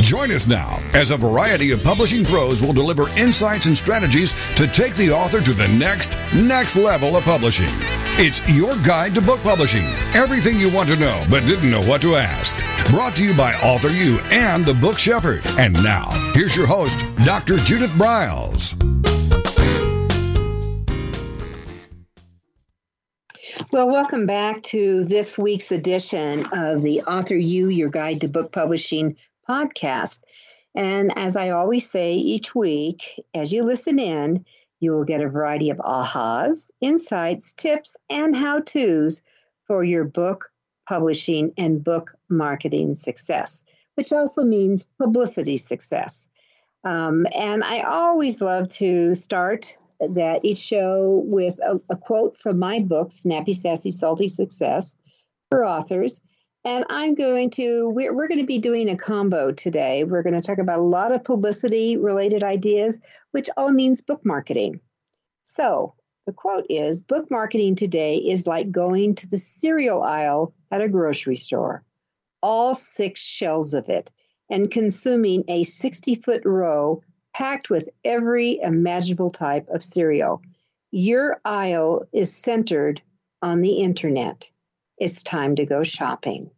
Join us now as a variety of publishing pros will deliver insights and strategies to take the author to the next, next level of publishing. It's your guide to book publishing. Everything you want to know but didn't know what to ask. Brought to you by Author U and the Book Shepherd. And now, here's your host, Dr. Judith Briles. Well, welcome back to this week's edition of the Author U, your guide to book publishing podcast. And as I always say each week, as you listen in, you will get a variety of ahas, insights, tips, and how to's for your book publishing and book marketing success, which also means publicity success. Um, and I always love to start that each show with a, a quote from my book, Snappy, Sassy, Salty Success, for authors. And I'm going to, we're, we're going to be doing a combo today. We're going to talk about a lot of publicity related ideas, which all means book marketing. So the quote is Book marketing today is like going to the cereal aisle at a grocery store, all six shelves of it, and consuming a 60 foot row packed with every imaginable type of cereal. Your aisle is centered on the internet it's time to go shopping.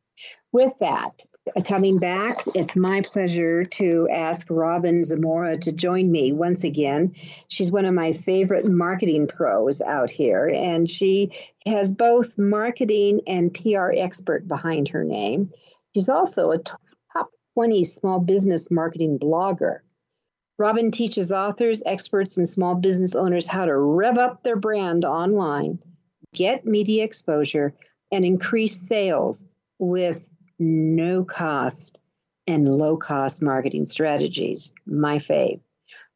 With that, coming back, it's my pleasure to ask Robin Samora to join me once again. She's one of my favorite marketing pros out here, and she has both marketing and PR expert behind her name. She's also a top 20 small business marketing blogger. Robin teaches authors, experts, and small business owners how to rev up their brand online, get media exposure, and increase sales with no cost and low cost marketing strategies. My fave.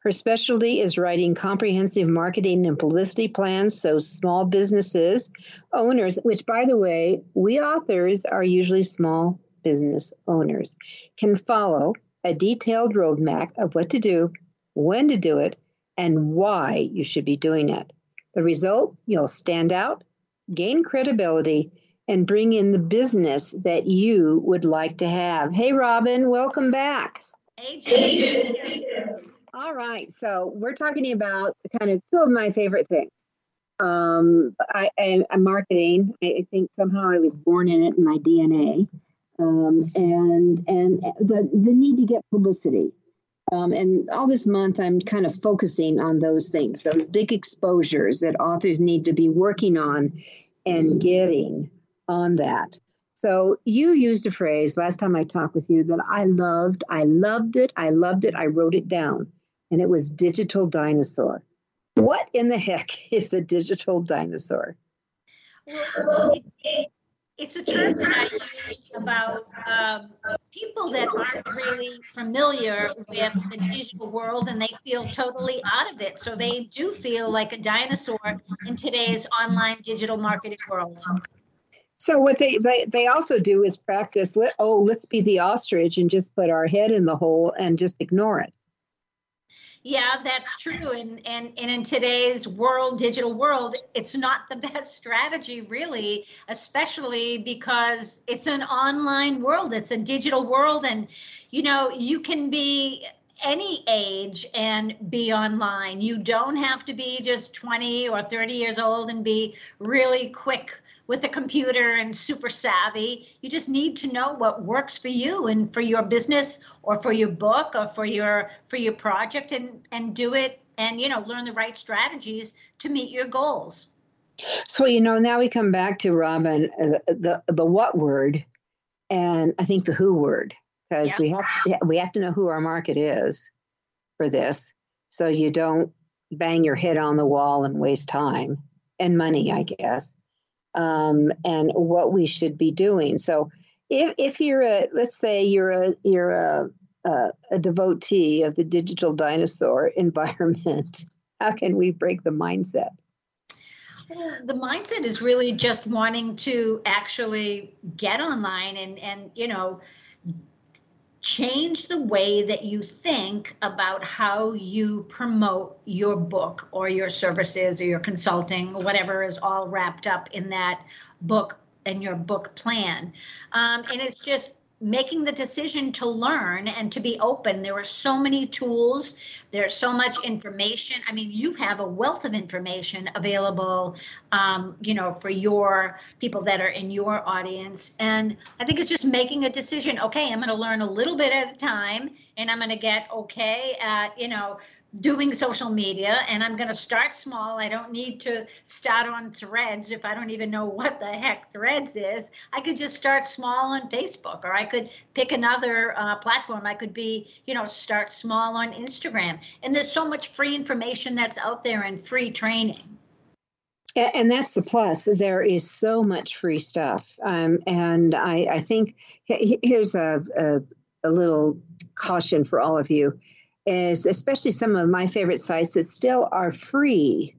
Her specialty is writing comprehensive marketing and publicity plans so small businesses, owners, which by the way, we authors are usually small business owners, can follow a detailed roadmap of what to do, when to do it, and why you should be doing it. The result, you'll stand out, gain credibility, and bring in the business that you would like to have. Hey, Robin, welcome back. Hey, Jane. All right, so we're talking about kind of two of my favorite things. Um, I, am marketing. I think somehow I was born in it in my DNA, um, and and the the need to get publicity. Um, and all this month, I'm kind of focusing on those things, those big exposures that authors need to be working on and getting on that. So you used a phrase last time I talked with you that I loved. I loved it. I loved it. I wrote it down, and it was digital dinosaur. What in the heck is a digital dinosaur? Well, it, it, it's a term that I use about um, people that aren't really familiar with the digital world and they feel totally out of it. So they do feel like a dinosaur in today's online digital marketing world. So what they, they they also do is practice. Let, oh, let's be the ostrich and just put our head in the hole and just ignore it. Yeah, that's true. And, and and in today's world, digital world, it's not the best strategy, really, especially because it's an online world. It's a digital world, and you know you can be any age and be online. You don't have to be just 20 or 30 years old and be really quick with a computer and super savvy. You just need to know what works for you and for your business or for your book or for your for your project and and do it and you know learn the right strategies to meet your goals. So you know now we come back to Robin uh, the the what word and I think the who word because we have to, we have to know who our market is for this so you don't bang your head on the wall and waste time and money I guess um, and what we should be doing. So, if, if you're a, let's say you're a you're a, a, a devotee of the digital dinosaur environment, how can we break the mindset? Well, the mindset is really just wanting to actually get online and and you know change the way that you think about how you promote your book or your services or your consulting whatever is all wrapped up in that book and your book plan. Um, and it's just making the decision to learn and to be open. There are so many tools, there's so much information. I mean, you have a wealth of information available, um, you know, for your people that are in your audience. And I think it's just making a decision. Okay, I'm going to learn a little bit at a time, and I'm going to get okay at, you know, doing social media and I'm going to start small. I don't need to start on threads if I don't even know what the heck threads is. I could just start small on Facebook or I could pick another uh, platform. I could be, you know, start small on Instagram. And there's so much free information that's out there and free training. And that's the plus. There is so much free stuff. Um, and I, I think here's a, a, a little caution for all of you is especially some of my favorite sites that still are free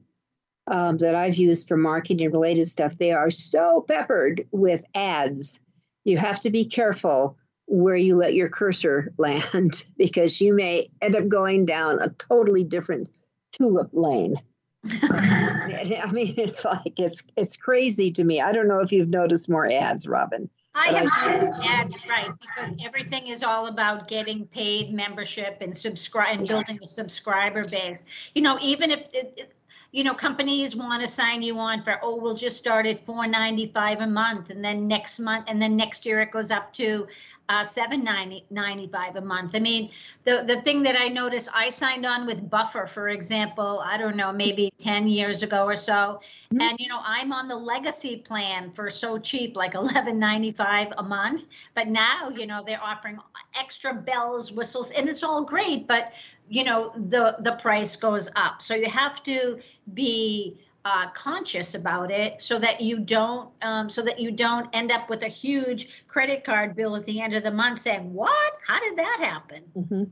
um, that I've used for marketing related stuff. They are so peppered with ads. You have to be careful where you let your cursor land because you may end up going down a totally different tulip lane. I mean, it's like it's it's crazy to me. I don't know if you've noticed more ads, Robin. I have noticed ads, right, because everything is all about getting paid membership and subscribe and building a subscriber base. You know, even if it, you know companies want to sign you on for oh we'll just start at 495 a month and then next month and then next year it goes up to uh, 795 a month. I mean the the thing that i noticed i signed on with buffer for example i don't know maybe 10 years ago or so. Mm-hmm. and you know i'm on the legacy plan for so cheap like 1195 a month. But now you know they're offering extra bells whistles and it's all great but you know the the price goes up. So you have to be uh, conscious about it so that you don't um, so that you don't end up with a huge credit card bill at the end of the month saying what? How did that happen? Mm-hmm.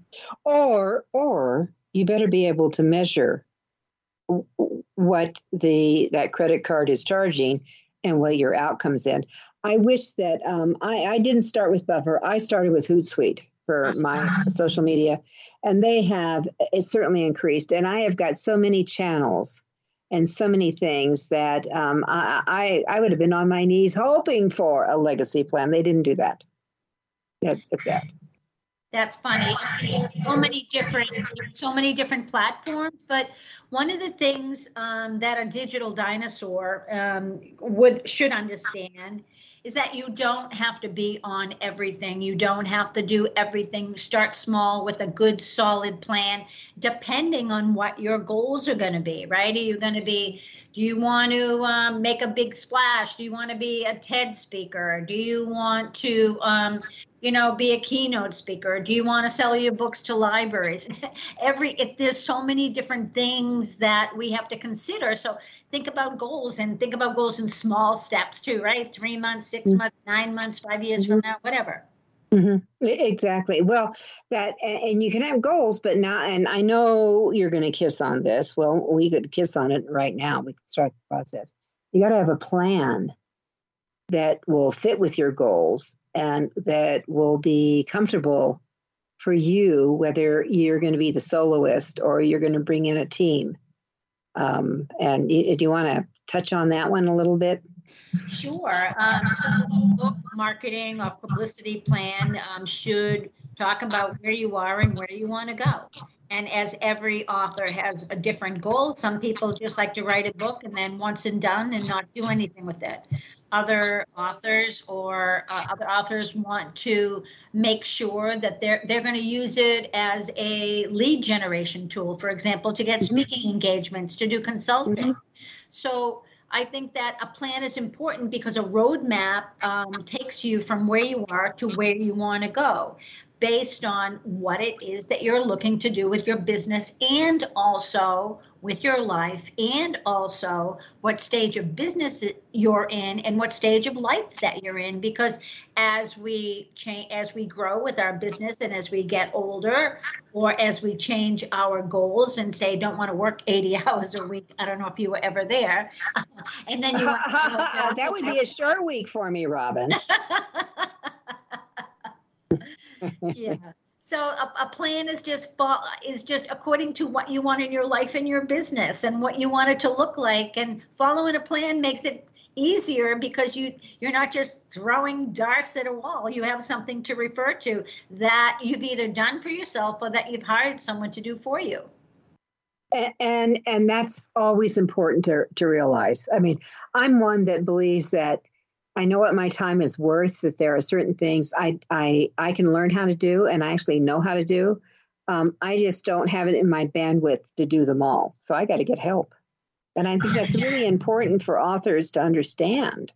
or or you better be able to measure what the that credit card is charging and what your outcomes in i wish that um, I, I didn't start with buffer. I started with hootsuite for my social media and they have it's certainly increased and i have got so many channels and so many things that um, I, I, I would have been on my knees hoping for a legacy plan. They didn't do that. Yeah, that that's funny. So many different so many different platforms but one of the things um, that a digital dinosaur um, would should understand is that you don't have to be on everything. You don't have to do everything. Start small with a good, solid plan, depending on what your goals are going to be, right? Are you going to be, do you want to um, make a big splash? Do you want to be a TED speaker? Do you want to, um, you know, be a keynote speaker? Do you want to sell your books to libraries? Every, if there's so many different things that we have to consider. So think about goals and think about goals in small steps too, right? Three months, 6 mm-hmm. months, nine months, five years mm-hmm. from now, whatever. Mm-hmm. Exactly. Well, that and you can have goals, but not. And I know you're going to kiss on this. Well, we could kiss on it right now. We can start the process. You got to have a plan that will fit with your goals and that will be comfortable for you, whether you're going to be the soloist or you're going to bring in a team. Um, and do you want to touch on that one a little bit? Sure. Um, so, book marketing or publicity plan um, should talk about where you are and where you want to go. And as every author has a different goal, some people just like to write a book and then once and done and not do anything with it. Other authors or uh, other authors want to make sure that they're they're going to use it as a lead generation tool, for example, to get speaking engagements, to do consulting. Mm-hmm. So I think that a plan is important because a roadmap um, takes you from where you are to where you want to go. Based on what it is that you're looking to do with your business and also with your life and also what stage of business you're in and what stage of life that you're in. Because as we change as we grow with our business and as we get older or as we change our goals and say don't want to work 80 hours a week i don't know if you were ever there. And then you that would be a sure week for me robin yeah. So a, a, plan is just is just according to what you want in your life and your business and what you want it to look like. And following a plan makes it easier because you you're not just throwing darts at a wall. You have something to refer to that you've either done for yourself or that you've hired someone to do for you. And, and and that's always important to to realize. I mean, I'm one that believes that I know what my time is worth. That there are certain things I I I can learn how to do, and I actually know how to do. Um, I just don't have it in my bandwidth to do them all. So I got to get help, and I think that's really important for authors to understand.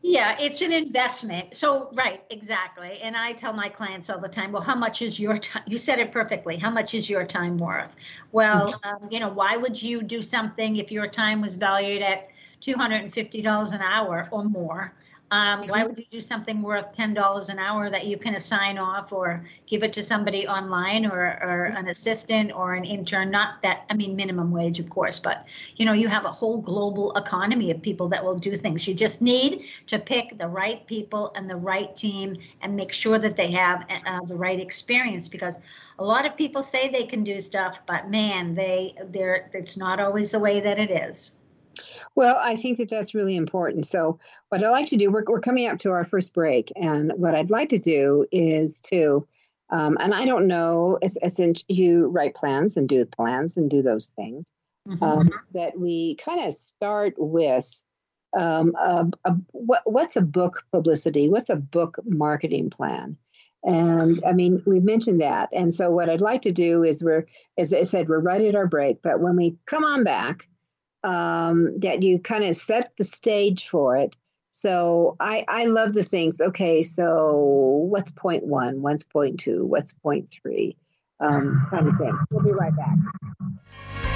Yeah, it's an investment. So, right, exactly. And I tell my clients all the time, well, how much is your time? You said it perfectly. How much is your time worth? Well, um, you know, why would you do something if your time was valued at $250 an hour or more. Um, why would you do something worth $10 an hour that you can assign off or give it to somebody online or, or an assistant or an intern? Not that, I mean, minimum wage, of course, but you know, you have a whole global economy of people that will do things. You just need to pick the right people and the right team and make sure that they have uh, the right experience because a lot of people say they can do stuff, but man, they, they're, it's not always the way that it is. Well, I think that that's really important. So, what I like to do, we're, we're coming up to our first break, and what I'd like to do is to, um, and I don't know, as, as in you write plans and do plans and do those things, mm-hmm. um, that we kind of start with um, a, a, what, what's a book publicity? What's a book marketing plan? And I mean, we've mentioned that. And so, what I'd like to do is we're, as I said, we're right at our break, but when we come on back, um, that you kind of set the stage for it. So I, I love the things. Okay, so what's point one? What's point two? What's point three? Um, kind of thing. We'll be right back.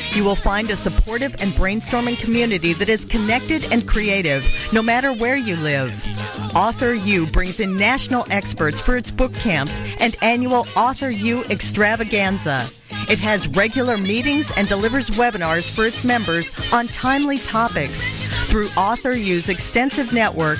you will find a supportive and brainstorming community that is connected and creative, no matter where you live. Author U brings in national experts for its book camps and annual Author U extravaganza. It has regular meetings and delivers webinars for its members on timely topics. Through Author U's extensive network,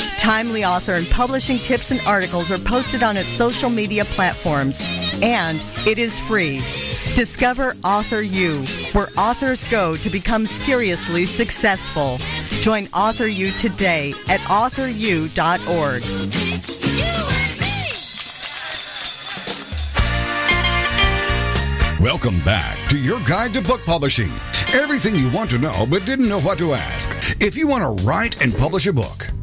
Timely author and publishing tips and articles are posted on its social media platforms, and it is free. Discover Author U, where authors go to become seriously successful. Join Author U today at authoru.org. Welcome back to your guide to book publishing. Everything you want to know but didn't know what to ask. If you want to write and publish a book,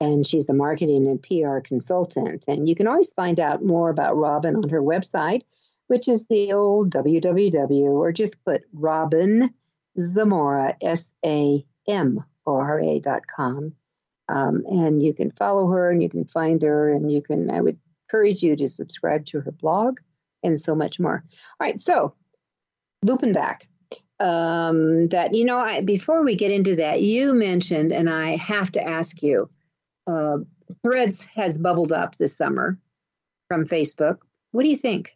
and she's a marketing and PR consultant. And you can always find out more about Robin on her website, which is the old www, or just put Robin Samora, S A M O R A dot com. Um, and you can follow her and you can find her, and you can, I would encourage you to subscribe to her blog and so much more. All right, so looping back um, that you know I, before we get into that you mentioned and i have to ask you uh, threads has bubbled up this summer from facebook what do you think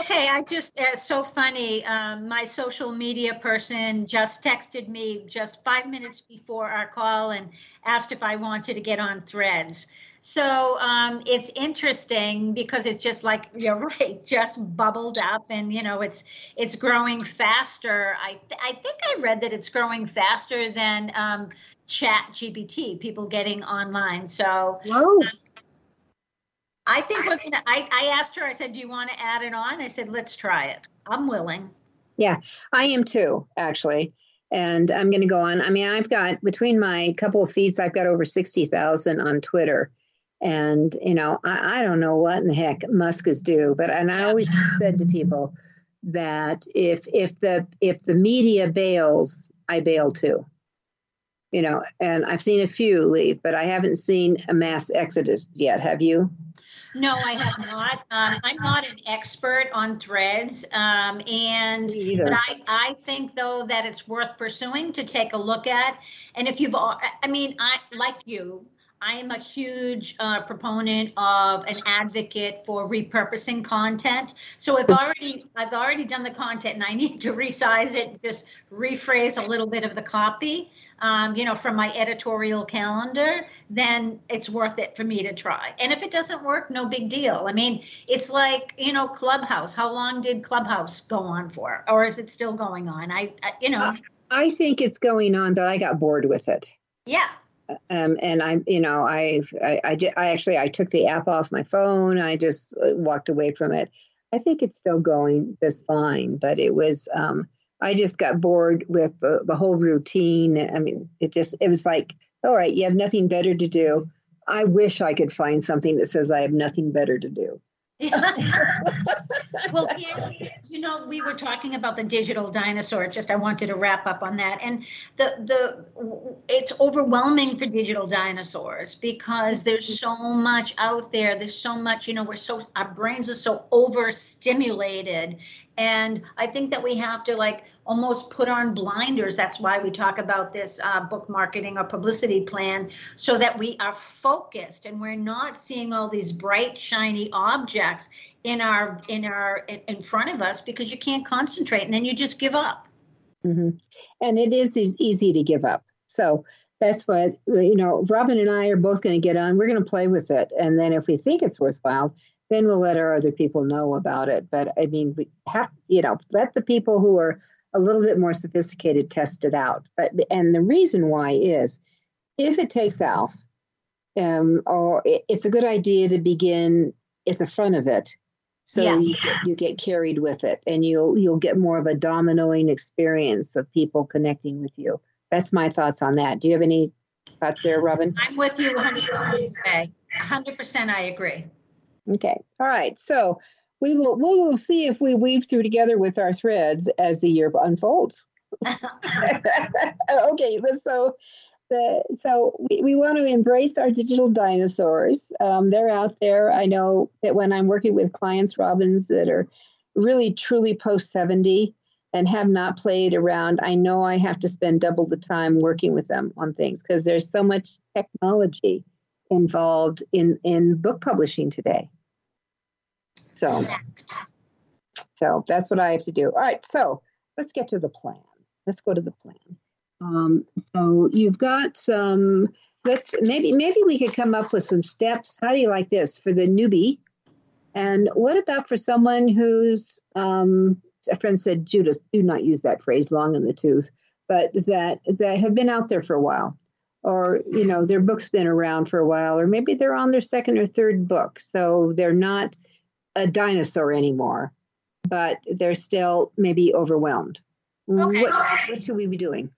Okay, I just, uh, so funny. Um, my social media person just texted me just five minutes before our call and asked if I wanted to get on threads. So um, it's interesting because it's just like you're right, just bubbled up, and you know it's it's growing faster. I th- I think I read that it's growing faster than um, Chat GPT, people getting online. So. Um, I think we're gonna. I, I asked her. I said, "Do you want to add it on?" I said, "Let's try it." I'm willing. Yeah, I am too, actually. And I'm going to go on. I mean, I've got between my couple of feeds, I've got over sixty thousand on Twitter, and you know, I, I don't know what in the heck Musk is due, but and I always said to people that if if the if the media bails, I bail too. You know, and I've seen a few leave, but I haven't seen a mass exodus yet. Have you? No, I have not. Um, I'm not an expert on threads, um, and but I, I think though that it's worth pursuing to take a look at. And if you've, I mean, I like you. I am a huge uh, proponent of an advocate for repurposing content. So I've already I've already done the content, and I need to resize it, just rephrase a little bit of the copy um, you know, from my editorial calendar, then it's worth it for me to try. And if it doesn't work, no big deal. I mean, it's like, you know, Clubhouse. How long did Clubhouse go on for? Or is it still going on? I, I you know. I think it's going on, but I got bored with it. Yeah. Um, and I, you know, I, I, I, I actually, I took the app off my phone. I just uh, walked away from it. I think it's still going just fine, but it was, um, I just got bored with the, the whole routine. I mean, it just, it was like, all right, you have nothing better to do. I wish I could find something that says I have nothing better to do. well, yes, you know, we were talking about the digital dinosaur. Just I wanted to wrap up on that, and the the it's overwhelming for digital dinosaurs because there's so much out there. There's so much, you know, we're so our brains are so overstimulated, and I think that we have to like almost put on blinders. That's why we talk about this uh, book marketing or publicity plan so that we are focused and we're not seeing all these bright, shiny objects in our in our in front of us because you can't concentrate and then you just give up. Mm-hmm. And it is easy to give up. So that's what you know. Robin and I are both going to get on. We're going to play with it, and then if we think it's worthwhile, then we'll let our other people know about it. But I mean, we have, you know, let the people who are a little bit more sophisticated test it out. But and the reason why is, if it takes off, um, or it, it's a good idea to begin at the front of it, so yeah. you, get, you get carried with it, and you'll you'll get more of a dominoing experience of people connecting with you. That's my thoughts on that. Do you have any thoughts there, Robin? I'm with you 100% 100% I agree. Okay. All right. So we will we will see if we weave through together with our threads as the year unfolds. okay. So the so we, we want to embrace our digital dinosaurs. Um, they're out there. I know that when I'm working with clients, Robins, that are really truly post 70 and have not played around, I know I have to spend double the time working with them on things because there's so much technology involved in in book publishing today. So, so that's what I have to do. All right, so let's get to the plan. Let's go to the plan. Um, so you've got some. Let's maybe maybe we could come up with some steps. How do you like this for the newbie? And what about for someone who's um, a friend said, Judas, do not use that phrase, long in the tooth, but that that have been out there for a while, or you know their book's been around for a while, or maybe they're on their second or third book, so they're not a dinosaur anymore, but they're still maybe overwhelmed. Okay. What, what should we be doing?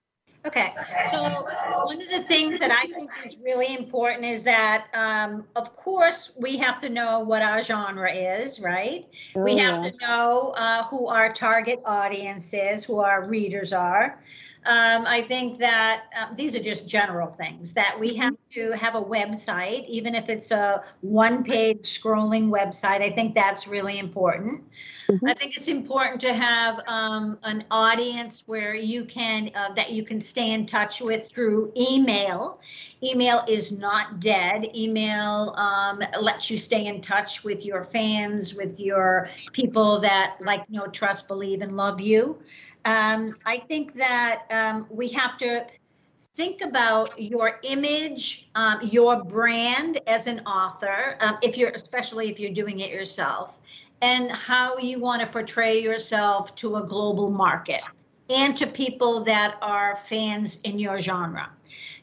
Okay, so one of the things that I think is really important is that, um, of course, we have to know what our genre is, right? Oh, we have yes. to know uh, who our target audience is, who our readers are. Um, I think that uh, these are just general things that we have to have a website, even if it's a one page scrolling website. I think that's really important. Mm-hmm. I think it's important to have um, an audience where you can, uh, that you can stay in touch with through email. Email is not dead. Email um, lets you stay in touch with your fans, with your people that like, know, trust, believe, and love you. Um, I think that um, we have to think about your image, um, your brand as an author, um, if you're especially if you're doing it yourself, and how you want to portray yourself to a global market and to people that are fans in your genre.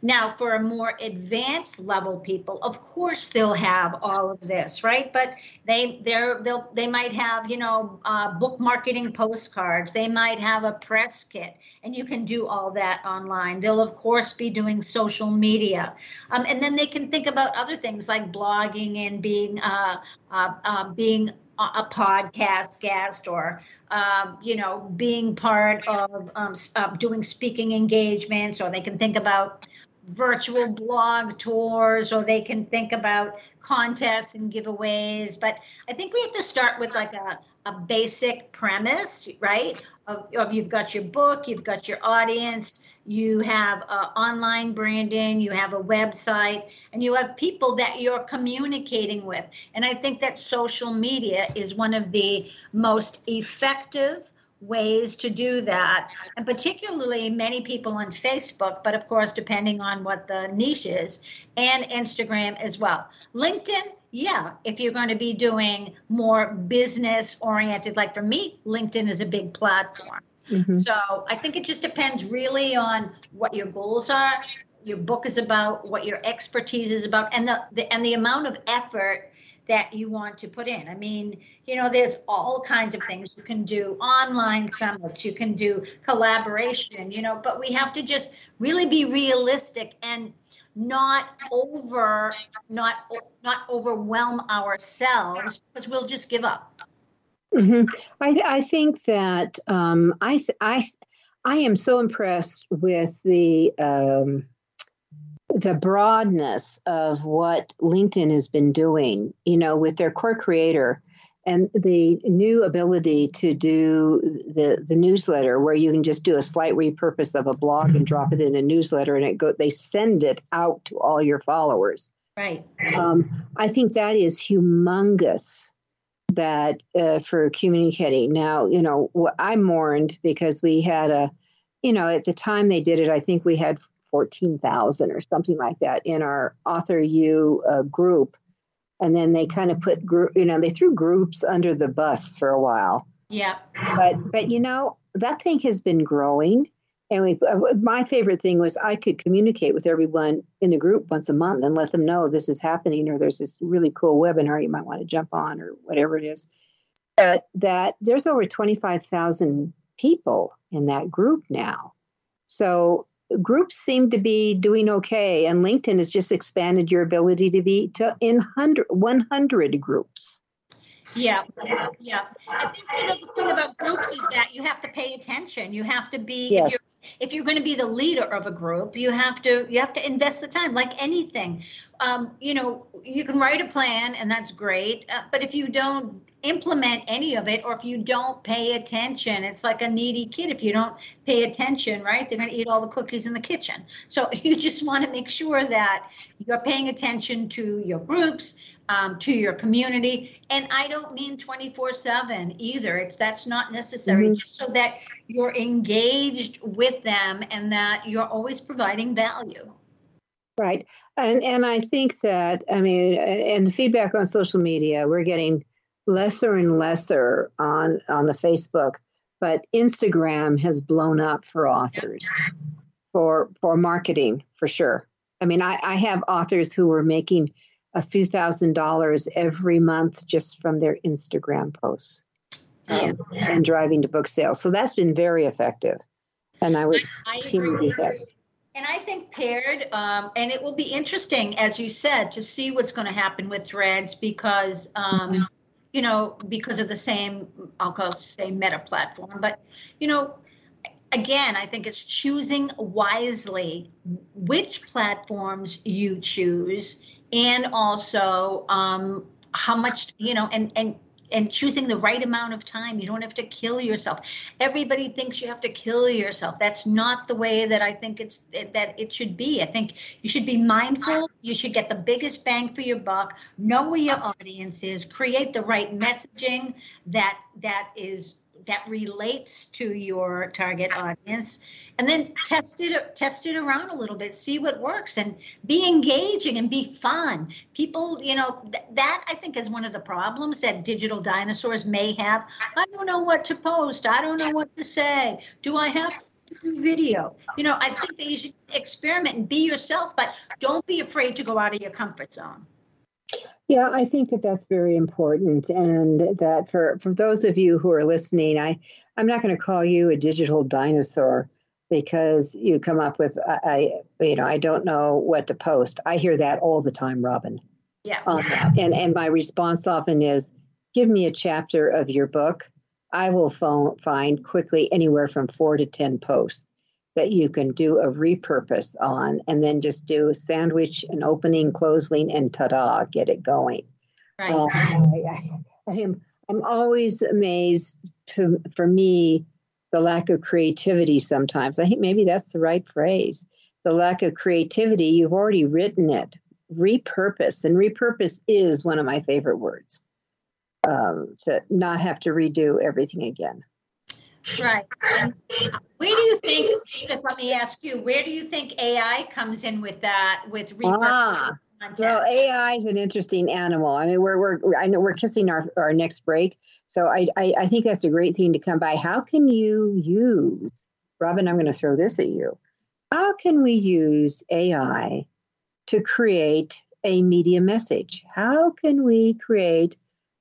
Now, for a more advanced level people, of course they'll have all of this, right? But they they're they'll they might have you know uh, book marketing postcards. They might have a press kit, and you can do all that online. They'll of course be doing social media, um, and then they can think about other things like blogging and being uh, uh, uh being a podcast guest or um, you know being part of um, uh, doing speaking engagements or they can think about virtual blog tours or they can think about contests and giveaways. But i think we have to start with like a, a basic premise right? Of, of you've got your book you've got your audience you have uh, online branding you have a website and you have people that you're communicating with. And i think that social media is one of the most effective ways to do that, and particularly many people on Facebook, but of course, depending on what the niche is, and Instagram as well. LinkedIn, yeah, if you're going to be doing more business oriented, like for me, LinkedIn is a big platform. Mm-hmm. So I think it just depends really on what your goals are, your book is about, what your expertise is about, and the, the and the amount of effort that you want to put in. I mean, you know, there's all kinds of things you can do online summits, you can do collaboration, you know, but we have to just really be realistic and not over not not overwhelm ourselves because we'll just give up. Mm-hmm. I, I think that um, I I I am so impressed with the um, the broadness of what LinkedIn has been doing, you know, with their core creator and the new ability to do the the newsletter where you can just do a slight repurpose of a blog and drop it in a newsletter and it go they send it out to all your followers. Right. Um, I think that is humongous that uh, for communicating. Now, you know, I mourned because we had a, you know, at the time they did it, I think we had 14,000 or something like that in our Author U uh, group. And then they kind of put group, you know, they threw groups under the bus for a while. Yeah. But but you know that thing has been growing, and we. Uh, my favorite thing was I could communicate with everyone in the group once a month and let them know this is happening, or there's this really cool webinar you might want to jump on, or whatever it is. But that there's over twenty five thousand people in that group now. So groups seem to be doing okay, and LinkedIn has just expanded your ability to be to in 100, 100 groups. Yeah, yeah. I think you know the thing about groups is that you have to pay attention. You have to be yes. if you're if you're going to be the leader of a group, you have to you have to invest the time. Like anything, um, you know, you can write a plan and that's great, uh, but if you don't implement any of it or if you don't pay attention it's like a needy kid if you don't pay attention right they're going to eat all the cookies in the kitchen so you just want to make sure that you're paying attention to your groups um, to your community and i don't mean 24 7 either it's that's not necessary mm-hmm. just so that you're engaged with them and that you're always providing value right and and i think that i mean and the feedback on social media we're getting lesser and lesser on on the Facebook, but Instagram has blown up for authors for for marketing for sure. I mean, I, I have authors who are making a few thousand dollars every month just from their Instagram posts um, and driving to book sales. So that's been very effective. And I would I continue to that. And I think paired, um, and it will be interesting, as you said, to see what's going to happen with threads because, um. You know, because of the same, I'll call it same meta platform. But, you know, again, I think it's choosing wisely which platforms you choose and also um, how much, you know, and, and, and choosing the right amount of time. You don't have to kill yourself. Everybody thinks you have to kill yourself. That's not the way that I think it's that it should be. I think you should be mindful. You should get the biggest bang for your buck. Know where your audience is. Create the right messaging that that is that relates to your target audience and then test it test it around a little bit see what works and be engaging and be fun. People you know th- that i think is one of the problems that digital dinosaurs may have. I don't know what to post. I don't know what to say. Do i have to do video? You know i think that you should experiment and be yourself but don't be afraid to go out of your comfort zone Yeah, I think that that's very important, and that for for those of you who are listening, I I'm not going to call you a digital dinosaur because you come up with I, I you know I don't know what to post. I hear that all the time, Robin. yeah Um, and and my response often is, give me a chapter of your book. I will phone, find quickly anywhere from four to ten posts that you can do a repurpose on, and then just do a sandwich, an opening, closing, and ta-da, get it going. right Um, I, I, I am I'm always amazed to for me the lack of creativity sometimes. I think maybe that's the right phrase. The lack of creativity, you've already written it. Repurpose. And repurpose is one of my favorite words. Um, to not have to redo everything again. Right. And where do you think, let me ask you, where do you think AI comes in with that, with repurposing Ah, content? Well, AI is an interesting animal. I mean, we're we're I know we're kissing our our next break, so I, I I think that's a great thing to come by. How can you use, Robin? I'm going to throw this at you. How can we use AI to create a media message? How can we create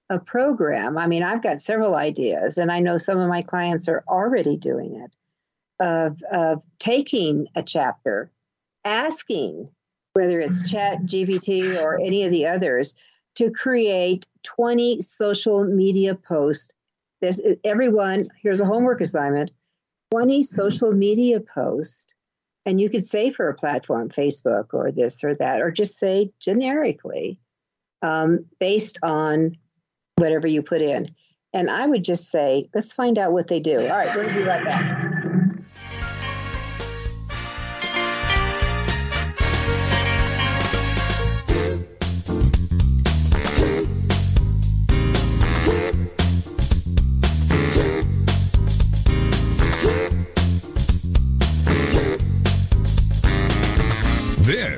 a program? I mean, I've got several ideas, and I know some of my clients are already doing it. Of of taking a chapter, asking whether it's chat gpt or any of the others to create 20 social media posts this everyone here's a homework assignment 20 social media posts and you could say for a platform facebook or this or that or just say generically um, based on whatever you put in. And i would just say let's find out what they do. All right to be right back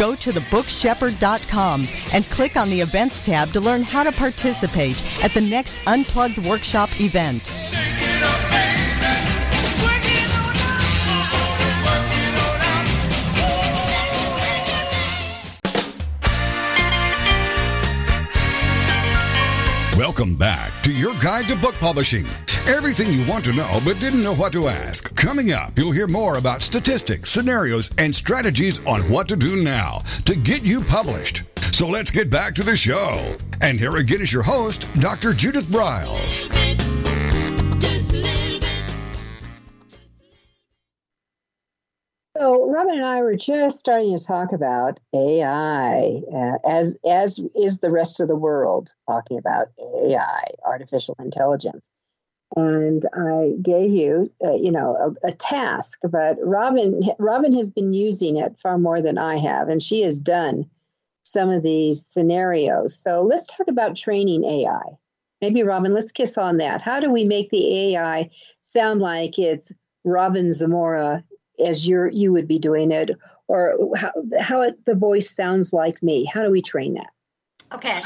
Go to thebookshepherd.com and click on the events tab to learn how to participate at the next Unplugged Workshop event. Welcome back to your guide to book publishing. Everything you want to know but didn't know what to ask. Coming up, you'll hear more about statistics, scenarios, and strategies on what to do now to get you published. So let's get back to the show. And here again is your host, Dr. Judith Briles. So, Robin, and I were just starting to talk about AI, uh, as as is the rest of the world talking about AI, artificial intelligence. And I gave you, uh, you know, a, a, task, but Robin Robin has been using it far more than I have, and she has done some of these scenarios. So let's talk about training AI. Maybe Robin, let's kiss on that. How do we make the AI sound like it's Robin Samora as you you would be doing it, or how how it, the voice sounds like me? How do we train that? Okay,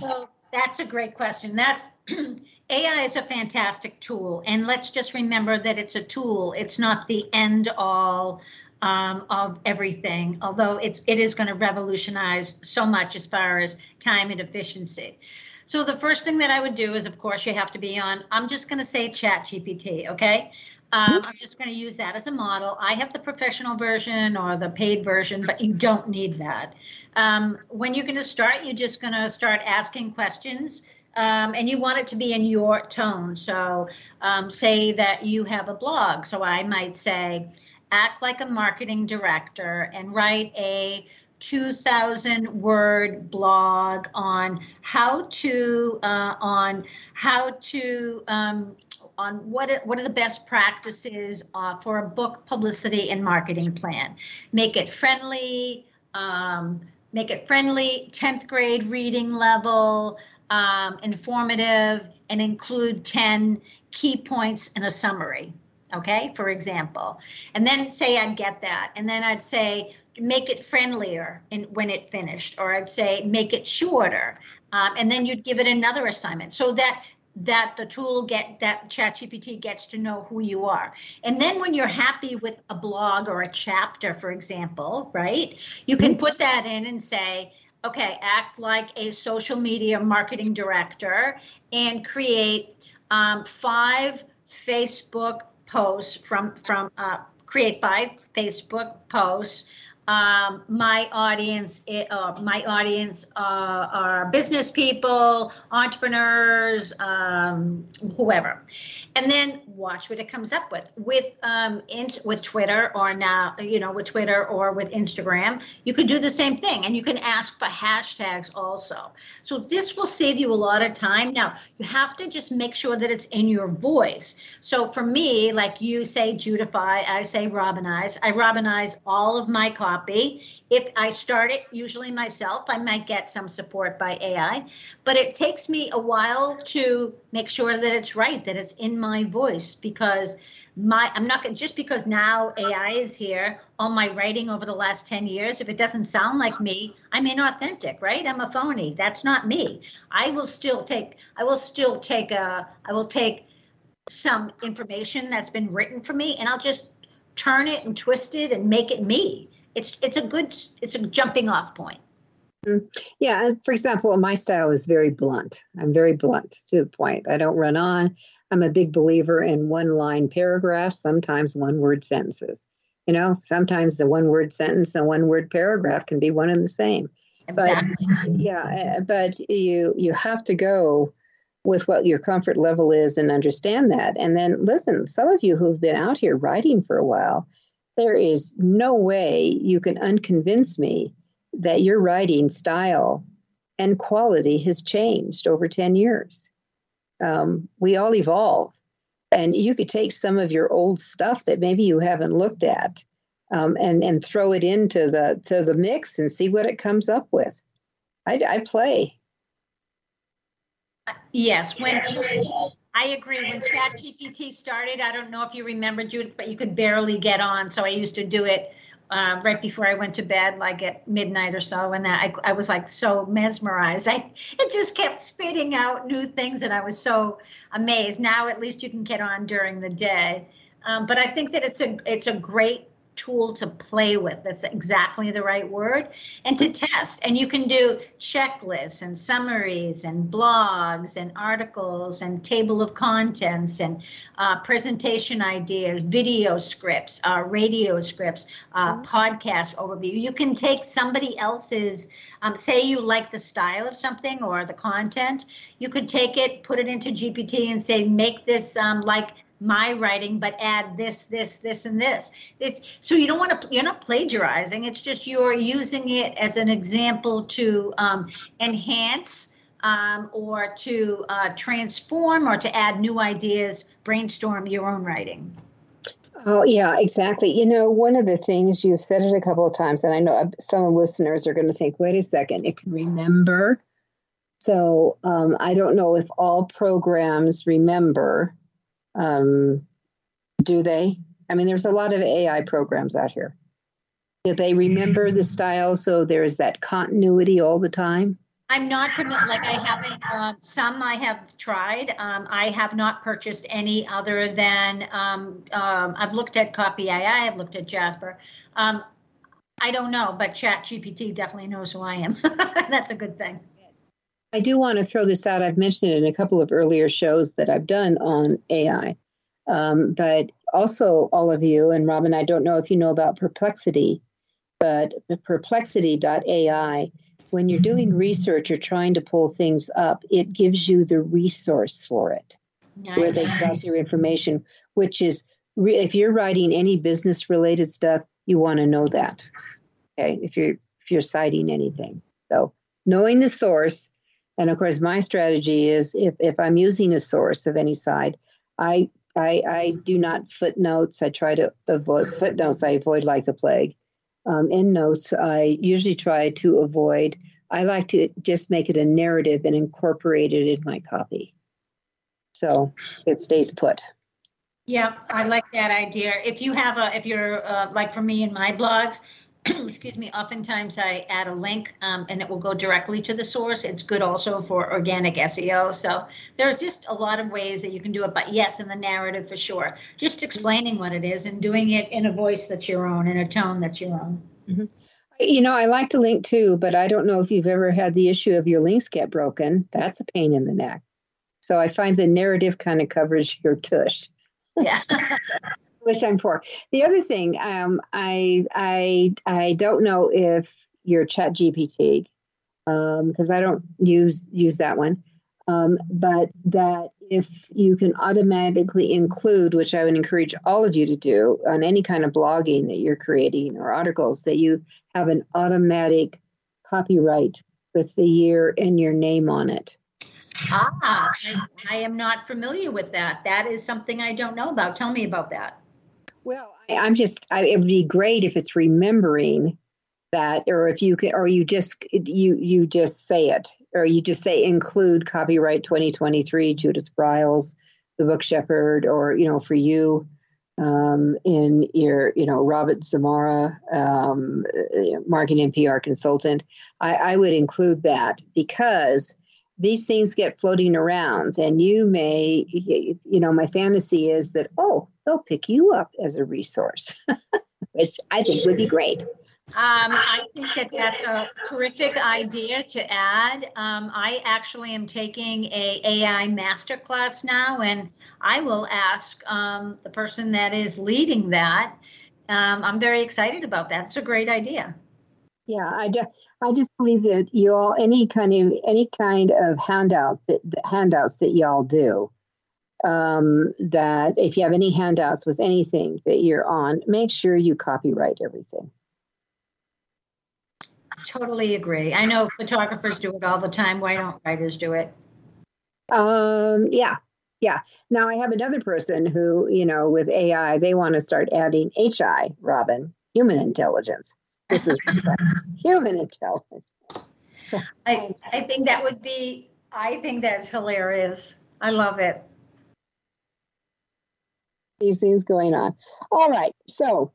so that's a great question. That's AI is a fantastic tool, and let's just remember that it's a tool. It's not the end all um, of everything, although it's it is going to revolutionize so much as far as time and efficiency. So the first thing that I would do is, of course, you have to be on. I'm just going to say Chat GPT, okay? Um, I'm just going to use that as a model. I have the professional version or the paid version, but you don't need that. Um, when you're going to start, you're just going to start asking questions. Um, and you want it to be in your tone. So, um, say that you have a blog. So, I might say, act like a marketing director and write a 2000 word blog on how to uh, on how to um, on what what are the best practices uh, for a book publicity and marketing plan. Make it friendly. Um, make it friendly. Tenth grade reading level. Um, informative and include 10 key points in a summary okay for example and then say i'd get that and then i'd say make it friendlier in, when it finished or i'd say make it shorter um, and then you'd give it another assignment so that that the tool get that ChatGPT gets to know who you are. And then when you're happy with a blog or a chapter, for example, right, you can put that in and say, okay, act like a social media marketing director and create um, five Facebook posts from from uh, create five Facebook posts um, my audience uh, my audience uh, are business people entrepreneurs um, whoever. And then watch what it comes up with. With um, in, with twitter or now you know with twitter or with instagram you could do the same thing. And you can ask for hashtags also. So this will save you a lot of time. Now you have to just make sure that it's in your voice. So for me like you say judify i say robinize. I robinize all of my content copy. If I start it usually myself, I might get some support by AI, but it takes me a while to make sure that it's right, that it's in my voice because my I'm not just because now AI is here, all my writing over the last 10 years, if it doesn't sound like me, I'm inauthentic, right? I'm a phony. That's not me. I will still take I will still take a I will take some information that's been written for me and I'll just turn it and twist it and make it me it's it's a good it's a jumping off point. Mm-hmm. Yeah, for example, my style is very blunt. I'm very blunt to the point. I don't run on. I'm a big believer in one line paragraphs, sometimes one word sentences. You know, sometimes the one word sentence and one word paragraph can be one and the same. Exactly. But, yeah, but you you have to go with what your comfort level is and understand that. And then listen, some of you who've been out here writing for a while, there is no way you can unconvince me that your writing style and quality has changed over 10 years. Um, we all evolve. And you could take some of your old stuff that maybe you haven't looked at um, and, and throw it into the, to the mix and see what it comes up with. I, I play. Yes, when I agree. When ChatGPT started, I don't know if you remember, Judith, but you could barely get on. So I used to do it uh, right before I went to bed, like at midnight or so. And I, I was like so mesmerized. I it just kept spitting out new things, and I was so amazed. Now at least you can get on during the day. Um, but I think that it's a it's a great tool to play with. That's exactly the right word. And to test. And you can do checklists and summaries and blogs and articles and table of contents and uh, presentation ideas, video scripts, uh, radio scripts, uh, mm-hmm. podcast overview. You can take somebody else's, um, say you like the style of something or the content, you could take it, put it into GPT and say, make this um, like my writing but add this this this and this it's so you don't want to you're not plagiarizing it's just you're using it as an example to um, enhance um, or to uh, transform or to add new ideas brainstorm your own writing Oh, yeah, exactly. You know, one of the things you've said it a couple of times, and I know some listeners are going to think, wait a second, it can remember. So um, I don't know if all programs remember. Um, do they? I mean, there's a lot of AI programs out here. Do they remember the style so there's that continuity all the time? I'm not familiar. Like I haven't. Um, some I have tried. Um, I have not purchased any other than um, um I've looked at Copy AI. I've looked at Jasper. Um, I don't know, but Chat GPT definitely knows who I am. That's a good thing. I do want to throw this out. I've mentioned it in a couple of earlier shows that I've done on AI, um, but also all of you and Robin. I don't know if you know about Perplexity, but the Perplexity.ai when you're doing research or trying to pull things up, it gives you the resource for it, nice. where they've got your information, which is re- if you're writing any business related stuff, you want to know that. Okay, if you're if you're citing anything, so knowing the source, and of course, my strategy is if if I'm using a source of any side, I I, I do not footnotes. I try to avoid footnotes. I avoid like the plague um, notes, I usually try to avoid. I like to just make it a narrative and incorporate it in my copy. So it stays put. Yeah, I like that idea. If you have a, if you're uh, like for me in my blogs, excuse me, oftentimes I add a link um, and it will go directly to the source. It's good also for organic SEO. So there are just a lot of ways that you can do it. But yes, in the narrative for sure. Just explaining what it is and doing it in a voice that's your own, in a tone that's your own. Mm-hmm. You know, I like to link too, but I don't know if you've ever had the issue of your links get broken. That's a pain in the neck. So I find the narrative kind of covers your tush. Yeah. which I'm for. The other thing, um, I I I don't know if your Chat GPT, because um, I don't use use that one, um, but that if you can automatically include, which I would encourage all of you to do on any kind of blogging that you're creating or articles, that you have an automatic copyright with the year and your name on it. Ah, I, I am not familiar with that. That is something I don't know about. Tell me about that. Well, I, am just, I, it would be great if it's remembering that, or if you can, or you just, you, you just say it, or you just say include copyright 2023 Judith Briles, the book shepherd, or, you know, for you, um, in your, you know, Robert Samora, um, marketing PR consultant, I, I would include that because these things get floating around and you may you know my fantasy is that oh they'll pick you up as a resource which i think would be great um, I think that that's a terrific idea to add. Um, I actually am taking a AI masterclass now, and I will ask um, the person that is leading that. Um, I'm very excited about that. It's a great idea. Yeah, I, de- I just believe that you all any kind of any kind of handout that, handouts that y'all do. Um, that if you have any handouts with anything that you're on, make sure you copyright everything. Totally agree. I know photographers do it all the time. Why don't writers do it? Um, yeah, yeah. Now I have another person who, you know, with AI, they want to start adding HI, Robin, human intelligence. This is human intelligence. So, I, I think that would be, I think that's hilarious. I love it. These things going on. All right. So,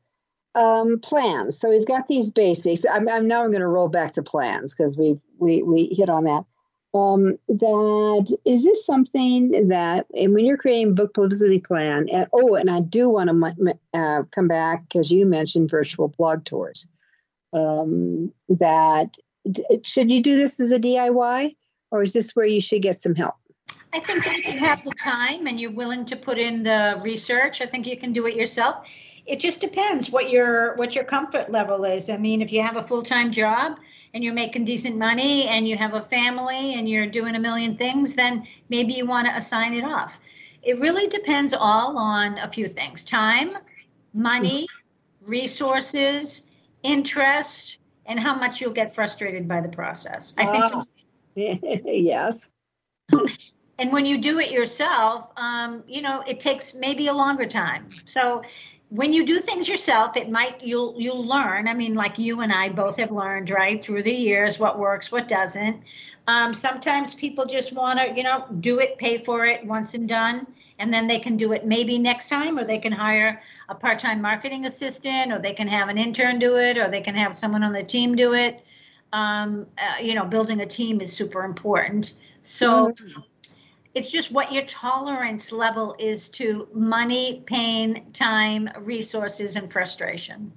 um, plans. So we've got these basics. I'm, I'm now I'm going to roll back to plans because we've we we hit on that. Um, that is this something that and when you're creating book publicity plan and oh and I do want to uh, come back because you mentioned virtual blog tours um, that should you do this as a DIY or is this where you should get some help? I think if you have the time and you're willing to put in the research, I think you can do it yourself. It just depends what your what your comfort level is. I mean, if you have a full-time job and you're making decent money and you have a family and you're doing a million things, then maybe you want to assign it off. it really depends all on a few things time, money, resources, interest, and how much you'll get frustrated by the process. I think. Ah. yes. and when you do it yourself, um, you know, it takes maybe a longer time. So when you do things yourself, it might you'll you'll learn. I mean, like you and I both have learned, right, through the years, what works, what doesn't. Um, sometimes people just want to, you know, do it, pay for it once and done, and then they can do it maybe next time, or they can hire a part-time marketing assistant, or they can have an intern do it, or they can have someone on the team do it. Um, uh, you know, building a team is super important. So. Mm-hmm it's just what your tolerance level is to money, pain, time, resources, and frustration.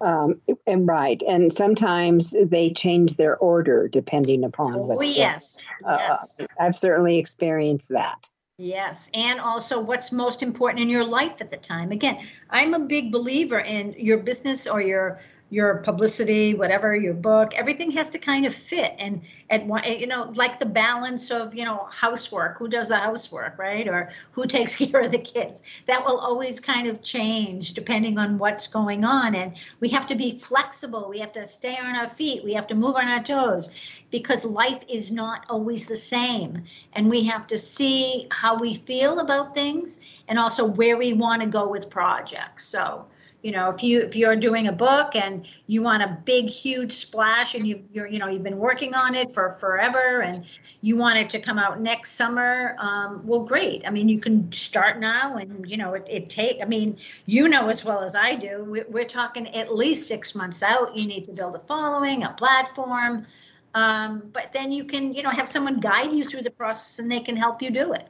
Um, and right, and sometimes they change their order depending upon. Oh yes, uh, yes. I've certainly experienced that. Yes, and also what's most important in your life at the time. Again, I'm a big believer in your business or your your publicity, whatever your book, everything has to kind of fit. And at one, you know, like the balance of you know housework, who does the housework, right, or who takes care of the kids. That will always kind of change depending on what's going on. And we have to be flexible. We have to stay on our feet. We have to move on our toes because life is not always the same. And we have to see how we feel about things and also where we want to go with projects. So you know if you if you're doing a book and you want a big huge splash and you you're you know you've been working on it for forever and you want it to come out next summer um, well great. I mean you can start now and you know it, it take i mean you know as well as i do we're, we're talking at least six months out. You need to build a following a platform um, but then you can you know have someone guide you through the process and they can help you do it.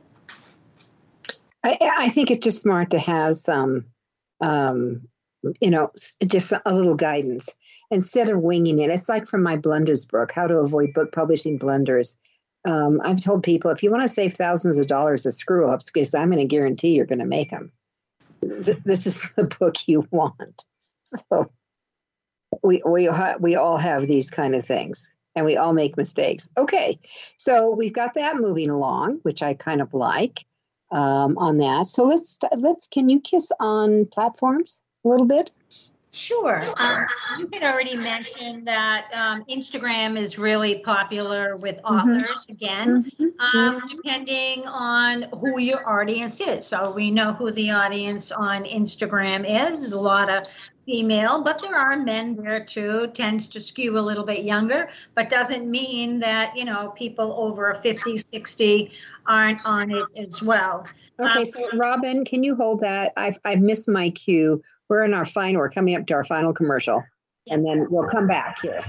I, I think it's just smart to have some um, you know, just a little guidance instead of winging it. It's like from my blunders book, How to Avoid Book Publishing Blunders. Um, I've told people if you want to save thousands of dollars of screw ups, because I'm going to guarantee you're going to make them, th- this is the book you want. So we we ha- we all have these kind of things, and we all make mistakes. Okay, so we've got that moving along, which I kind of like um, on that. So let's let's. Can you kiss on platforms? A little bit? Sure. Um, you had already mentioned that um, Instagram is really popular with mm-hmm. authors, mm-hmm. again, mm-hmm. Um, depending on who your audience is. So we know who the audience on Instagram is. There's a lot of female, but there are men there too. Tends to skew a little bit younger, but doesn't mean that, you know, people over 50, 60 aren't on it as well. Okay, um, so Robin, can you hold that? I've, I've missed my cue we're in our final, we're coming up to our final commercial, and then we'll come back here.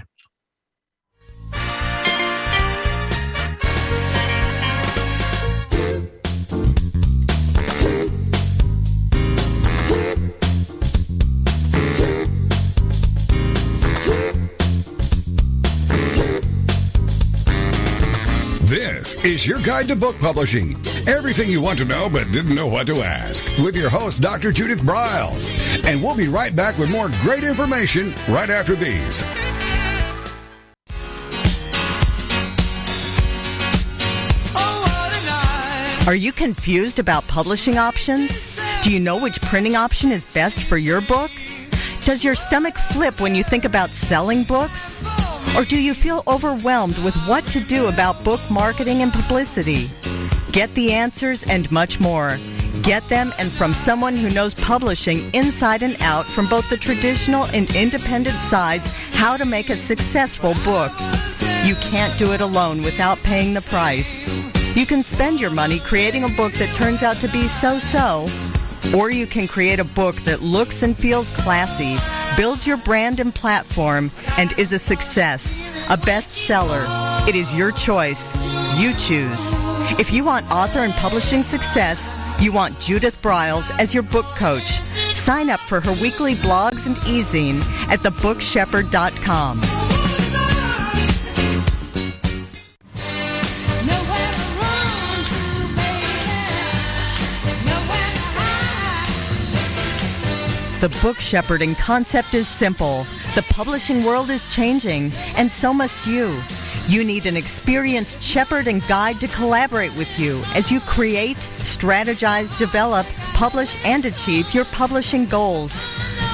Is your guide to book publishing. Everything you want to know but didn't know what to ask. With your host, Dr. Judith Briles. And we'll be right back with more great information right after these. Are you confused about publishing options? Do you know which printing option is best for your book? Does your stomach flip when you think about selling books? Or do you feel overwhelmed with what to do about book marketing and publicity? Get the answers and much more. Get them and from someone who knows publishing inside and out from both the traditional and independent sides how to make a successful book. You can't do it alone without paying the price. You can spend your money creating a book that turns out to be so-so, or you can create a book that looks and feels classy builds your brand and platform, and is a success, a bestseller. It is your choice. You choose. If you want author and publishing success, you want Judith Briles as your book coach. Sign up for her weekly blogs and e-zine at thebookshepherd.com. The book shepherding concept is simple. The publishing world is changing, and so must you. You need an experienced shepherd and guide to collaborate with you as you create, strategize, develop, publish, and achieve your publishing goals.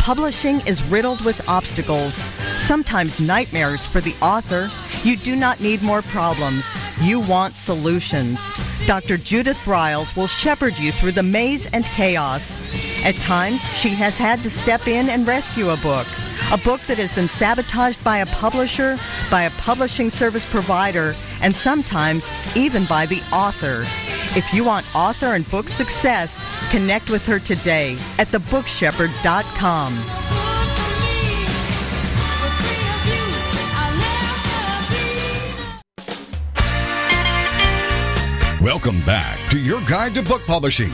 Publishing is riddled with obstacles, sometimes nightmares for the author. You do not need more problems. You want solutions. Dr. Judith Briles will shepherd you through the maze and chaos. At times, she has had to step in and rescue a book. A book that has been sabotaged by a publisher, by a publishing service provider, and sometimes even by the author. If you want author and book success, connect with her today at thebookshepherd.com. Welcome back to your guide to book publishing.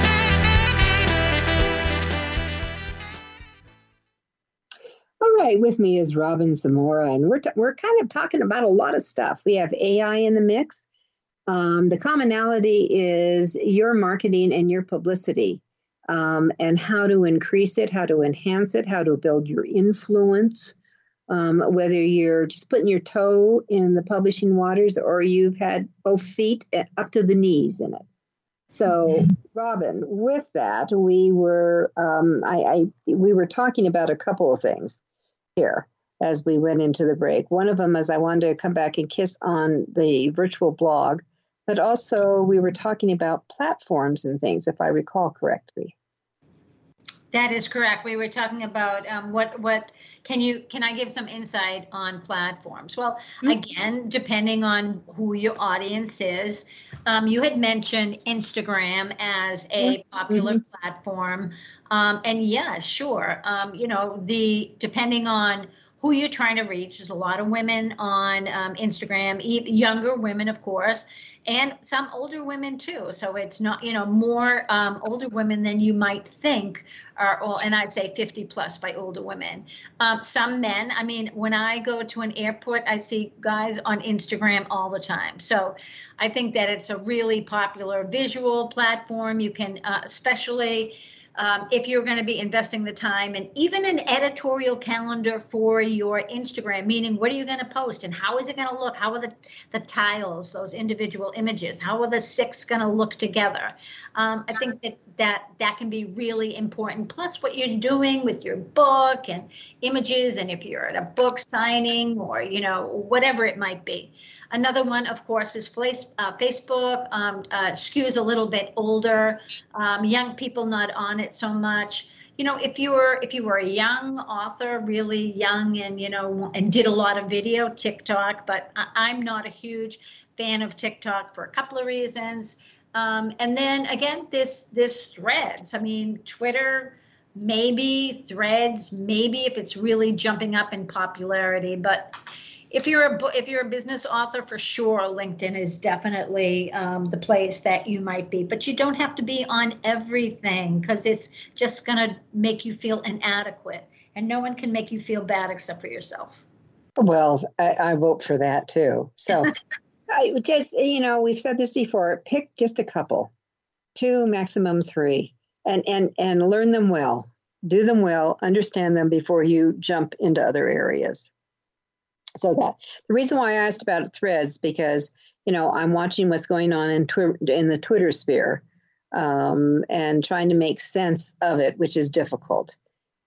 With me is Robin Samora, and we're, t- we're kind of talking about a lot of stuff. We have AI in the mix. Um, the commonality is your marketing and your publicity, um, and how to increase it, how to enhance it, how to build your influence. Um, whether you're just putting your toe in the publishing waters or you've had both feet up to the knees in it. So, Robin, with that, we were um, I, I we were talking about a couple of things here as we went into the break. One of them is I wanted to come back and kiss on the virtual blog, but also we were talking about platforms and things, if I recall correctly. That is correct. We were talking about um, what what can you can I give some insight on platforms? Well, mm-hmm. again, depending on who your audience is, um, you had mentioned Instagram as a mm-hmm. popular mm-hmm. platform, um, and yeah, sure. Um, you know, the depending on who you're trying to reach. There's a lot of women on um, Instagram, younger women, of course, and some older women too. So it's not, you know, more um, older women than you might think are, and I'd say 50 plus by older women. Um, some men, I mean, when I go to an airport, I see guys on Instagram all the time. So I think that it's a really popular visual platform. You can, uh, especially, um, if you're going to be investing the time and even an editorial calendar for your Instagram, meaning what are you going to post and how is it going to look? How are the, the tiles, those individual images, how are the six going to look together? Um, I think that, that that can be really important. Plus, what you're doing with your book and images, and if you're at a book signing or, you know, whatever it might be. Another one, of course, is uh, Facebook. Um, uh, skews a little bit older. Um, young people not on it so much. You know, if you were if you were a young author, really young, and you know, and did a lot of video, TikTok. But I, am not a huge fan of TikTok for a couple of reasons. Um, and then again, this this Threads. I mean, Twitter maybe threads maybe if it's really jumping up in popularity but if you're a if you're a business author for sure linkedin is definitely um, the place that you might be but you don't have to be on everything because it's just going to make you feel inadequate and no one can make you feel bad except for yourself. Well i, I vote for that too so. I just you know we've said this before pick just a couple two maximum three and and and learn them well do them well understand them before you jump into other areas so that the reason why I asked about threads because you know I'm watching what's going on in twi- in the Twitter sphere um, and trying to make sense of it, which is difficult.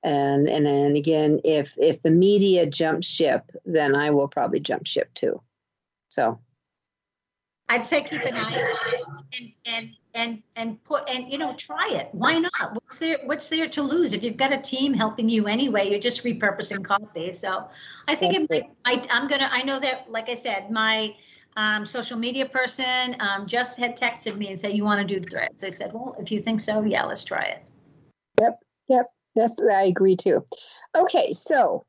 And and then again, if if the media jumps ship, then I will probably jump ship too. So I'd say keep an eye on and and and and put and you know try it. Why not? What's there What's there to lose? If you've got a team helping you anyway, you're just repurposing copy. So I think it might, I, am gonna. I know that, like I said, my um, social media person um, just had texted me and said you want to do threads. I said, well, if you think so, yeah, let's try it. Yep, yep. That's I agree too. Okay, so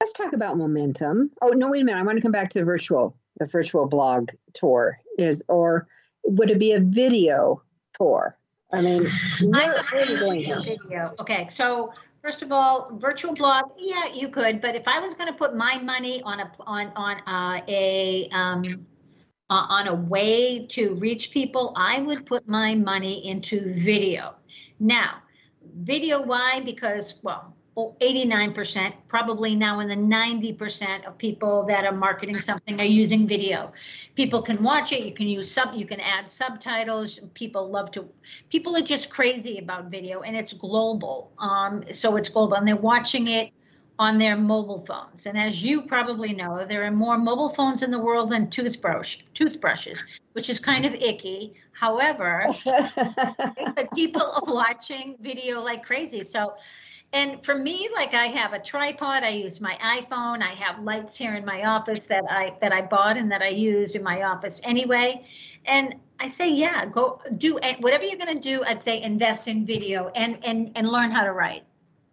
let's talk about momentum. Oh no, wait a minute. I want to come back to the virtual the virtual blog tour is or would it be a video tour I mean, where, I where are we going video, video. Okay, so first of all, virtual blog, yeah, you could, but if I was going to put my money on a on on uh, a um, uh, on a way to reach people, I would put my money into video. Now, video, why? Because well, 89%, probably now in the 90% of people that are marketing something are using video. People can watch it, you can use sub, you can add subtitles. People love to, people are just crazy about video and it's global. Um, so it's global and they're watching it on their mobile phones. And as you probably know, there are more mobile phones in the world than toothbrush toothbrushes, which is kind of icky. However, but people are watching video like crazy. So and for me like i have a tripod i use my iphone i have lights here in my office that i that i bought and that i use in my office anyway and i say yeah go do whatever you're going to do i'd say invest in video and and and learn how to write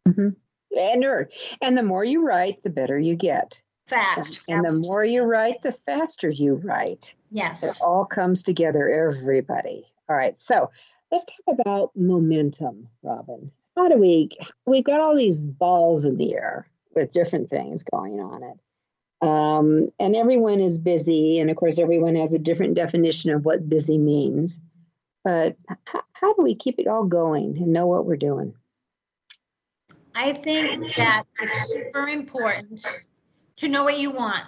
mm-hmm. and and the more you write the better you get Facts. And, and the more you write, the faster you write. Yes. It all comes together, everybody. All right. So let's talk about momentum, Robin how do we we've got all these balls in the air with different things going on it. Um, and everyone is busy and of course everyone has a different definition of what busy means. But how, how do we keep it all going and know what we're doing? I think that it's super important to know what you want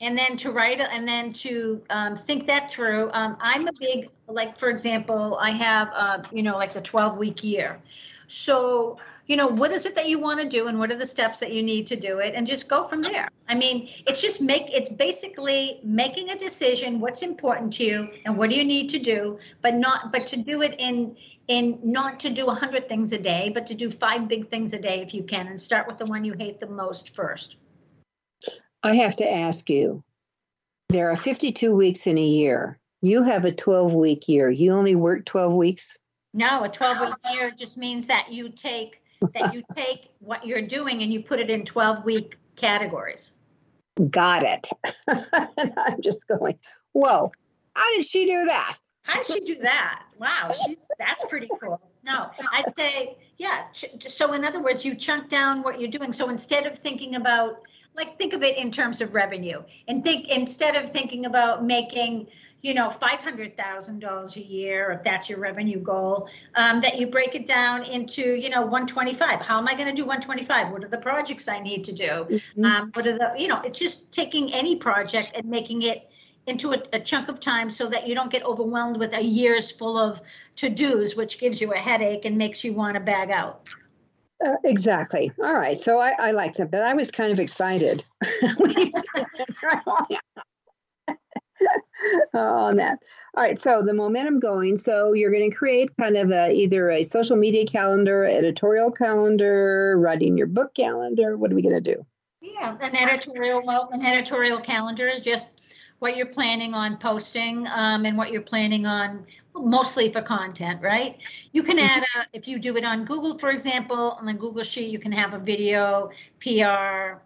and then to write and then to um, think that through um, i'm a big like for example i have uh, you know like the 12 week year so, you know, what is it that you want to do and what are the steps that you need to do it and just go from there. I mean, it's just make it's basically making a decision what's important to you and what do you need to do, but not but to do it in in not to do 100 things a day, but to do five big things a day if you can and start with the one you hate the most first. I have to ask you. There are 52 weeks in a year. You have a 12 week year. You only work 12 weeks? No, a 12 week year just means that you take that you take what you're doing and you put it in 12 week categories. Got it. I'm just going, whoa, how did she do that? How did she do that? Wow, she's that's pretty cool. No, I'd say, yeah. So, in other words, you chunk down what you're doing. So instead of thinking about, like, think of it in terms of revenue, and think instead of thinking about making you know, $500,000 a year, if that's your revenue goal, um, that you break it down into, you know, 125. How am I going to do 125? What are the projects I need to do? Mm-hmm. Um, what are the, you know, it's just taking any project and making it into a, a, chunk of time so that you don't get overwhelmed with a year's full of to dos, which gives you a headache and makes you want to bag out. Uh, exactly. All right. So I, I like that, but I was kind of excited. on that. All right, so the momentum going. So you're going to create kind of a, either a social media calendar, editorial calendar, writing your book calendar. What are we going to do? Yeah, an editorial. Well, an editorial calendar is just what you're planning on posting um, and what you're planning on mostly for content right you can add a if you do it on google for example on the google sheet you can have a video pr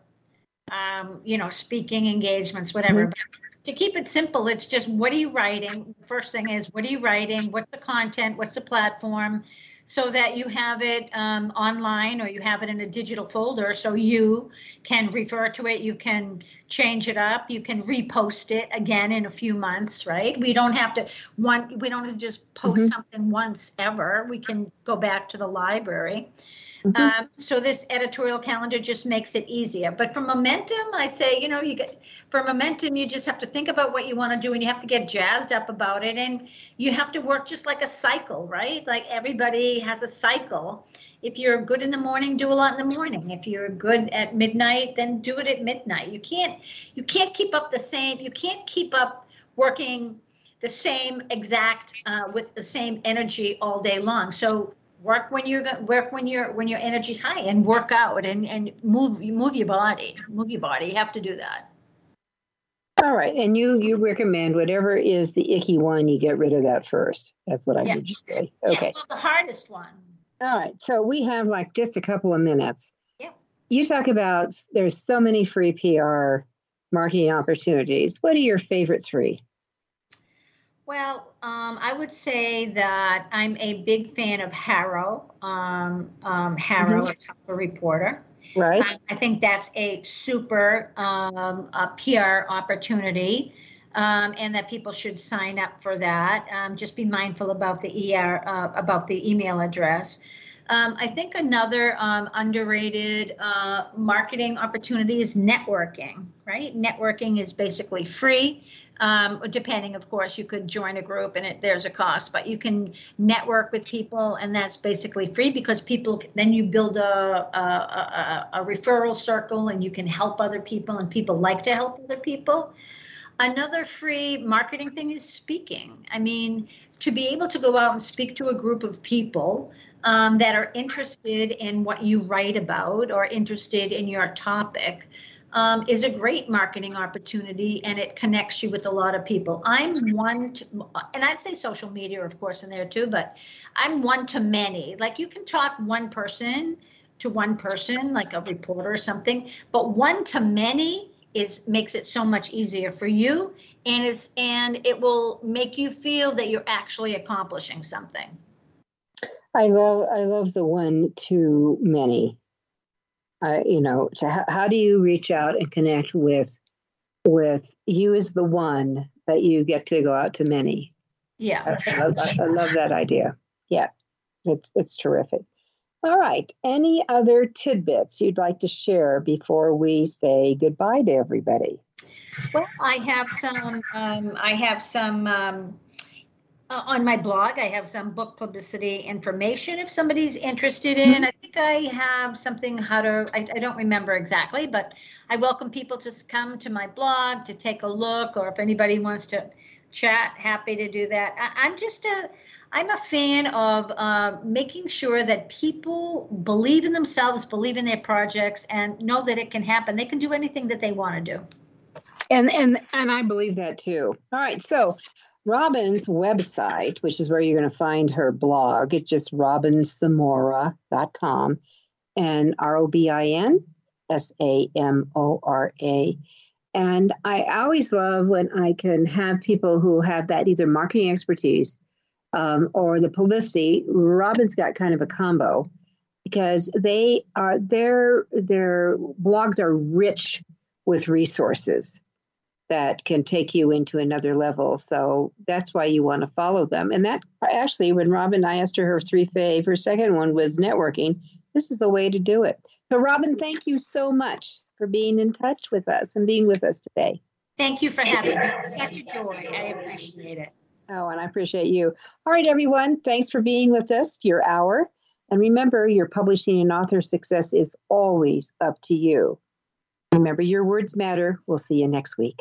um, you know speaking engagements whatever mm-hmm to keep it simple, it's just what are you writing? First thing is what are you writing? What's the content? What's the platform? So that you have it um, online or you have it in a digital folder so you can refer to it, you can change it up, you can repost it again in a few months, right? We don't have to one we don't have to just post mm-hmm. something once ever. We can go back to the library. Mm-hmm. Um, so this editorial calendar just makes it easier. But for momentum, I say, you know, you get for momentum, you just have to think about what you want to do, and you have to get jazzed up about it, and you have to work just like a cycle, right? Like everybody has a cycle. If you're good in the morning, do a lot in the morning. If you're good at midnight, then do it at midnight. You can't you can't keep up the same. You can't keep up working the same exact uh, with the same energy all day long. So work when you're work when you're when your energy's high and work out and and move move your body move your body. You have to do that. All right. And you you recommend whatever is the icky one you get rid of that first. That's what i yeah. heard you say. Okay. yeah, well, the hardest one. All right. So we have like just a couple of minutes. Yeah. You talk about there's so many free pr marketing opportunities. What are your favorite three Well, um, I would say that I'm a big fan of HARO. Um, um, HARO mm-hmm. is a reporter. Right. Um, I think that's a super um, a PR opportunity. Um, and that people should sign up for that. Um, just be mindful about the ER uh, about the email address. Um, I think another um, underrated uh, marketing opportunity is networking. Right, networking is basically free. Um, depending, of course, you could join a group and it, there's a cost, but you can network with people, and that's basically free because people then you build a, a, a, a referral circle and you can help other people, and people like to help other people. Another free marketing thing is speaking. I mean, to be able to go out and speak to a group of people um, that are interested in what you write about or interested in your topic um, is a great marketing opportunity and it connects you with a lot of people. I'm one, to, and I'd say social media, of course, in there too, but I'm one to many. Like you can talk one person to one person, like a reporter or something, but one to many is makes it so much easier for you and it's and it will make you feel that you're actually accomplishing something i love i love the one to many uh, you know, to, how do you reach out and connect with with you as the one that you get to go out to many? Yeah, I, I, I love that idea. Yeah, it's it's terrific. All right. Any other tidbits you'd like to share before we say goodbye to everybody? Well, I have some. Um, I have some um, uh, on my blog. I have some book publicity information if somebody's interested in. Mm-hmm. I think I have something how to, I, I, don't remember exactly, but I welcome people to come to my blog to take a look, or if anybody wants to chat, happy to do that. I, am just a, I'm a fan of uh, making sure that people believe in themselves, believe in their projects, and know that it can happen. They can do anything that they want to do. And and and I believe that too. All right, so Robin's website, which is where you're going to find her blog, it's just robinsamora.com and R O B I N S A M O R A. And I always love when I can have people who have that either marketing expertise um, or the publicity. Robin's got kind of a combo because they are their their blogs are rich with resources that can take you into another level. So that's why you want to follow them. And that actually, when Robin, I asked her her three fave, her second one was networking. This is the way to do it. So, Robin, thank you so much for being in touch with us and being with us today. Thank you for having me. Such a joy. I appreciate it. Oh, and I appreciate you. All right, everyone. Thanks for being with us, your hour. And remember, your publishing and author success is always up to you. Remember, your words matter. We'll see you next week.